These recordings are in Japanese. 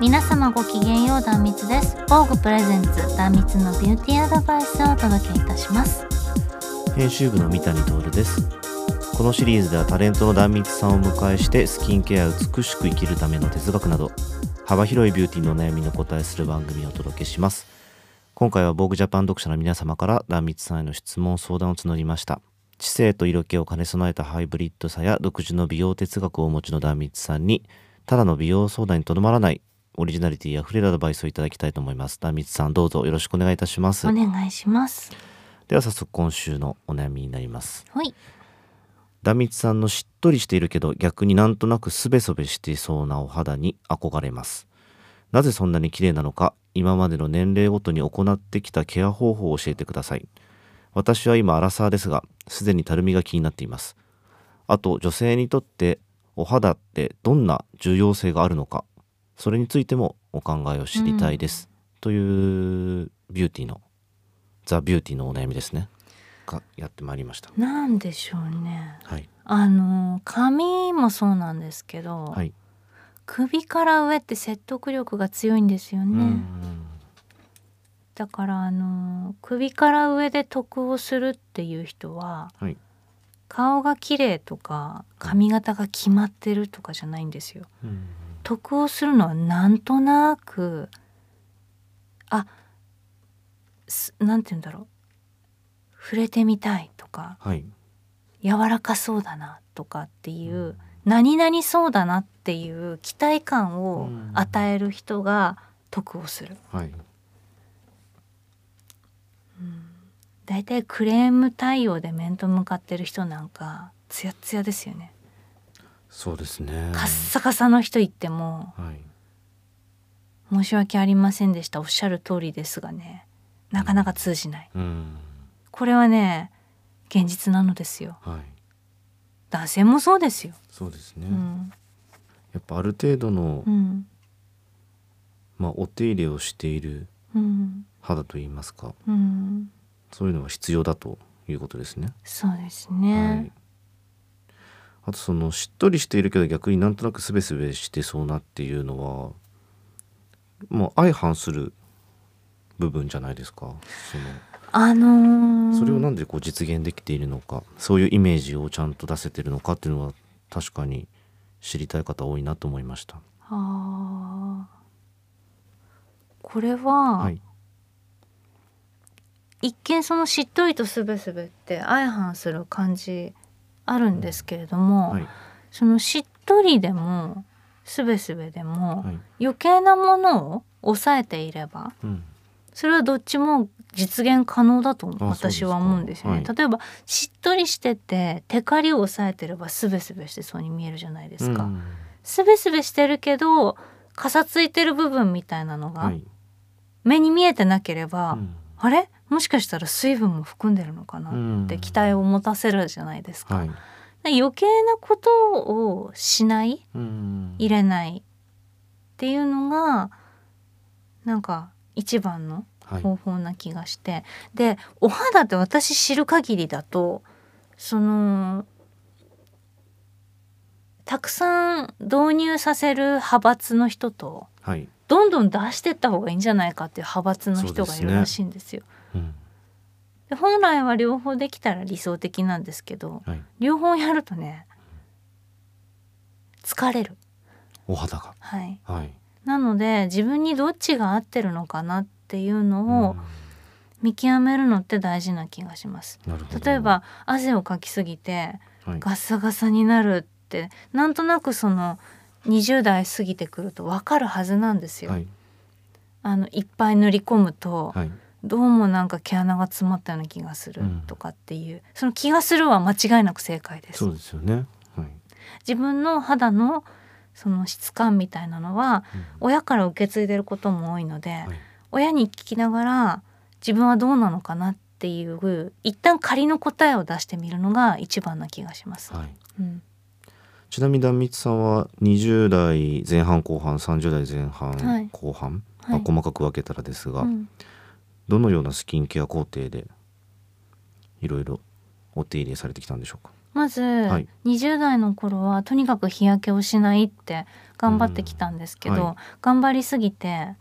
皆様ごきげんよう断蜜です。防具プレゼンツ断蜜のビューティーアドバイスをお届けいたします。編集部の三谷徹です。このシリーズではタレントの壇蜜さんを迎えしてスキンケア美しく生きるための哲学など幅広いビューティーの悩みにお答えする番組をお届けします。今回は防具ジャパン読者の皆様から壇蜜さんへの質問相談を募りました。知性と色気を兼ね備えたハイブリッドさや独自の美容哲学をお持ちの壇蜜さんにただの美容相談にとどまらないオリジナリティあふれるアドバイスをいただきたいと思います。壇蜜さんどうぞよろしくお願いいたします。お願いします。では早速今週のお悩みになります。はい。壇蜜さんのしっとりしているけど逆になんとなくすべそべしていそうなお肌に憧れます。なぜそんなに綺麗なのか今までの年齢ごとに行ってきたケア方法を教えてください。私は今アラサーですがすでにたるみが気になっています。あと女性にとってお肌ってどんな重要性があるのかそれについてもお考えを知りたいです、というビューティーのザ・ビューティーのお悩みですね。がやってまいりました。なんでしょうね。はい。あの髪もそうなんですけど、はい。首から上って説得力が強いんですよね、うん。だからあの首から上で得をするっていう人ははい。顔が綺麗とか髪型が決まってるとかじゃないんですよ。うん得をするのはなんとなくあすなんて言うんだろう。触れてみたいとかはい。柔らかそうだなとかっていう、何々そうだなっていう期待感を与える人が得をする。はい。だいたいクレーム対応で面と向かってる人なんかツヤツヤですよね。そうですね。カッサカサの人言ってもはい。申し訳ありませんでした。おっしゃる通りですがね。なかなか通じない。うん。これはね現実なのですよ。はい。男性もそうですよ。そうですね、うん。やっぱある程度の、うん。まあお手入れをしているうん。肌といいますかうん。そういうのが必要だということですね、そうですはねい。あとそのしっとりしているけど逆になんとなくすべすべしてそうなっていうのはもう相反する部分じゃないですか？そのあのーそれをなんでこう実現できているのか？そういうイメージをちゃんと出せてるのかっていうのは確かに知りたい方多いなと思いました。あー。これは、はい、一見そのしっとりとすべすべって相反する感じあるんですけれども、はい、そのしっとりでもすべすべでも、はい、余計なものを抑えていればうん、それはどっちも実現可能だと私は思うんですよね。はい。例えばしっとりしててテカリを抑えてればすべすべしてそうに見えるじゃないですか。うん。すべすべしてるけどかさついてる部分みたいなのがはい、目に見えてなければ、うん。あれ？もしかしたら水分も含んでるのかなって期待を持たせるじゃないですか。はい、で余計なことをしないうん。入れないっていうのがなんか一番のはい、方法な気がして、でお肌って私知る限りだとそのたくさん導入させる派閥の人とはい、どんどん出してった方がいいんじゃないかっていう派閥の人がいるらしいんですよ。うん、で本来は両方できたら理想的なんですけどはい、両方やるとね疲れる。お肌が、はい、はい、なので自分にどっちが合ってるのかなっていうのをうん。見極めるのって大事な気がします。なるほど。例え、ば汗をかきすぎてはい、ガッサガサになるってなんとなくその20代過ぎてくると分かるはずなんですよ。はい、あのいっぱい塗り込むと、はい、どうもなんか毛穴が詰まったような気がするうん。とかっていう、その気がするは間違いなく正解です。そうですよね。はい、自分の肌のその質感みたいなのはうん。親から受け継いでることも多いので、はい、親に聞きながら自分はどうなのかなっていう一旦仮の答えを出してみるのが一番な気がします。はい。うん、ちなみに壇蜜さんは20代前半後半30代前半、はい。後半、はい。まあ、細かく分けたらですが、うんどのようなスキンケア工程でいろいろお手入れされてきたんでしょうか？まず、い。20代の頃はとにかく日焼けをしないって頑張ってきたんですけど、うんはい。頑張りすぎて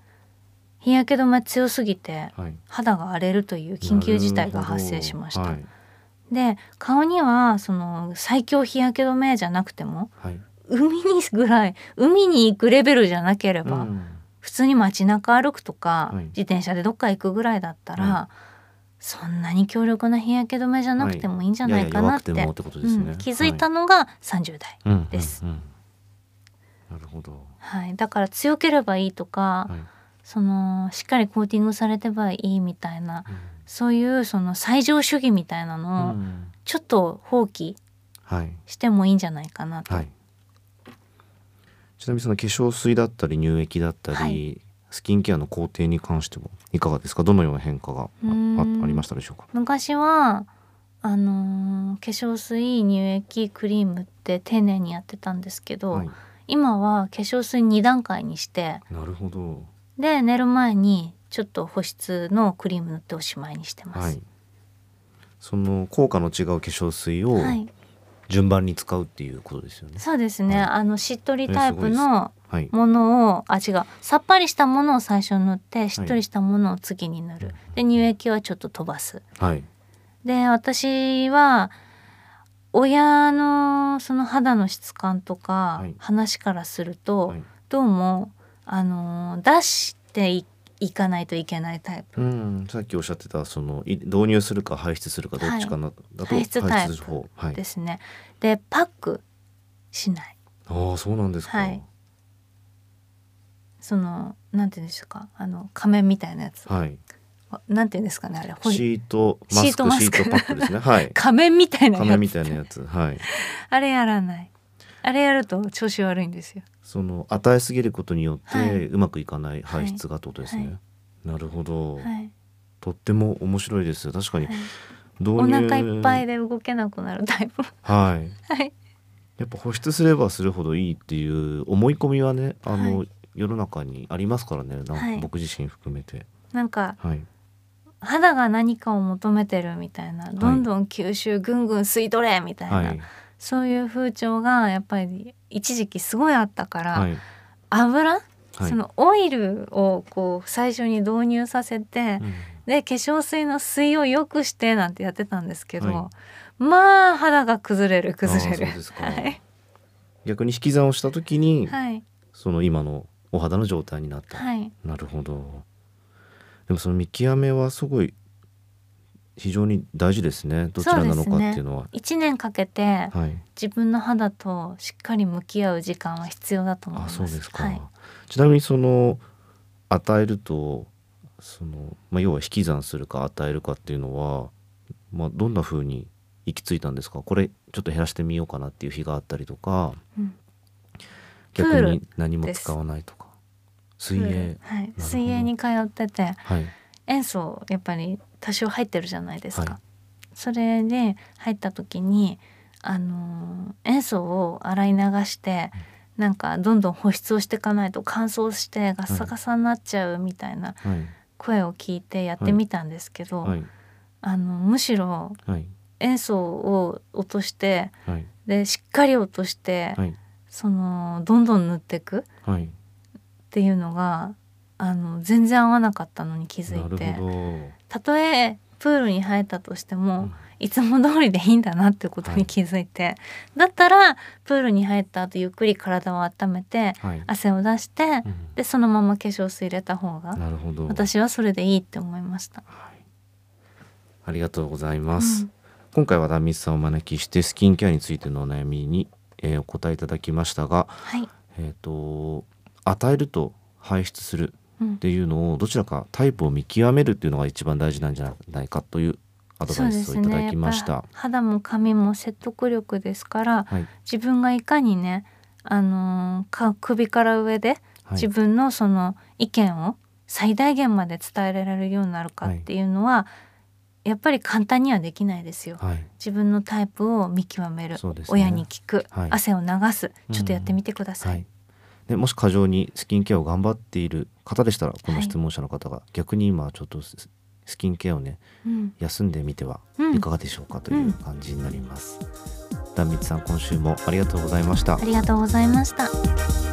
日焼け止め強すぎてはい。肌が荒れるという緊急事態が発生しました。はい。で顔にはその最強日焼け止めじゃなくてもはい。海にぐらい海に行くレベルじゃなければ、うん普通に街中歩くとか、はい。自転車でどっか行くぐらいだったら、はそんなに強力な日焼け止めじゃなくてもいいんじゃないかなって,、うん気づいたのが30代、はいです。うんうんうん。なるほど、はい、だから強ければいいとか、はい。そのしっかりコーティングされてばいいみたいなうん。そういうその最上主義みたいなうのをん。ちょっと放棄はい。してもいいんじゃないかなと。はいちなみにその化粧水だったり乳液だったり、はい。スキンケアの工程に関してもいかがですか？どのような変化がありましたでしょうか？昔はあのー化粧水乳液クリームって丁寧にやってたんですけど、はい。今は化粧水2段階にしてなるほど。で寝る前にちょっと保湿のクリーム塗っておしまいにしてます。はい。その効果の違う化粧水をはい順番に使うっていうことですよね。そうですね、はい。あのしっとりタイプのはい。ものをあ違う。さっぱりしたものを最初塗ってしっとりしたものを次に塗る、で乳液はちょっと飛ばす。はい。で私は親のその肌の質感とかはい話からすると、はいどうもあの出していいかないといけないタイプ。うんさっきおっしゃってたそのい導入するか排出するかどっちかな、だと排出タイプする方はい。ですね。でパックしない。ああそうなんですか。はい。そのなんて言うんですか。あの仮面みたいなやつ、はい。なんて言うんですかねあれ。ほい。シートマスクシートマスク。シートパックですね。はい。仮面みたいなやつ。仮面みたいなやつ。はい。あれやらないあれやると調子悪いんですよ。その与えすぎることによって、はい。うまくいかない排出がってことですね、はい。なるほど、はい、とっても面白いです確かに。お入腹いっぱいで動けなくなるタイプ。はい。はい。やっぱ保湿すればするほどいいっていう思い込みはねあの、は世の中にありますからね。なんかはい。僕自身含めて。なんかはい。肌が何かを求めてるみたいな。どんどん吸収ぐんぐん吸い取れみたいな、はいそういう風潮がやっぱり一時期すごいあったから、はい。油、はい。そのオイルをこう最初に導入させて、うん。で化粧水の水を良くしてなんてやってたんですけど、はまあ肌が崩れる崩れる。逆に引き算をした時に、はい。その今のお肌の状態になった、はい。なるほど。でもその見極めはすごい非常に大事ですね。どちらなのかっていうのは。1年かけてはい。自分の肌としっかり向き合う時間は必要だと思いあます。そうですか、はい、ちなみにその与えるとその、まあ、要は引き算するか与えるかっていうのは、まあ、どんな風に行き着いたんですか？これちょっと減らしてみようかなっていう日があったりとかうん。逆に何も使わないとか。水泳。はい、水泳に通ってて。はい塩素やっぱり多少入ってるじゃないですか。はい。それで入った時にあのー塩素を洗い流してなんかどんどん保湿をしていかないと乾燥してガッサガサになっちゃうみたいなはい。声を聞いてやってみたんですけど、はい。あのむしろはい。塩素を落としてはい。でしっかり落として、はい。そのどんどん塗っていくはい。っていうのがあの全然合わなかったのに気づないてたとえプールに入ったとしてど、も、うん。いつも通りでいいんだなってことに気づいて、だったらプールに入った後ゆっくり体を温めてはい。汗を出して、うん。でそのまま化粧水入れた方がなるほど。私はそれでいいって思いました。はい、ありがとうございます、うん。今回は壇蜜さんをお招きしてスキンケアについてのお悩みに、えーお答えいただきましたがはい、えっ、と与えると排出するうんっていうのをどちらかタイプを見極めるっていうのが一番大事なんじゃないかというアドバイスをいただきました。やっぱ肌も髪も説得力ですからはい。自分がいかにね、あのーか首から上ではい。自分のその意見を最大限まで伝えられるようになるかってい。うのは、やっぱり簡単にはできないですよ。はい。自分のタイプを見極める、ね。親に聞く、はい。汗を流す。ちょっとやってみてくださ。はいいでもし過剰にスキンケアを頑張っている方でしたらこの質問者の方が逆に今ちょっとススキンケアをねうん休んでみてはうんいかがでしょうかという感じになります。壇蜜さん今週もありがとうございましたあ。りがとうございました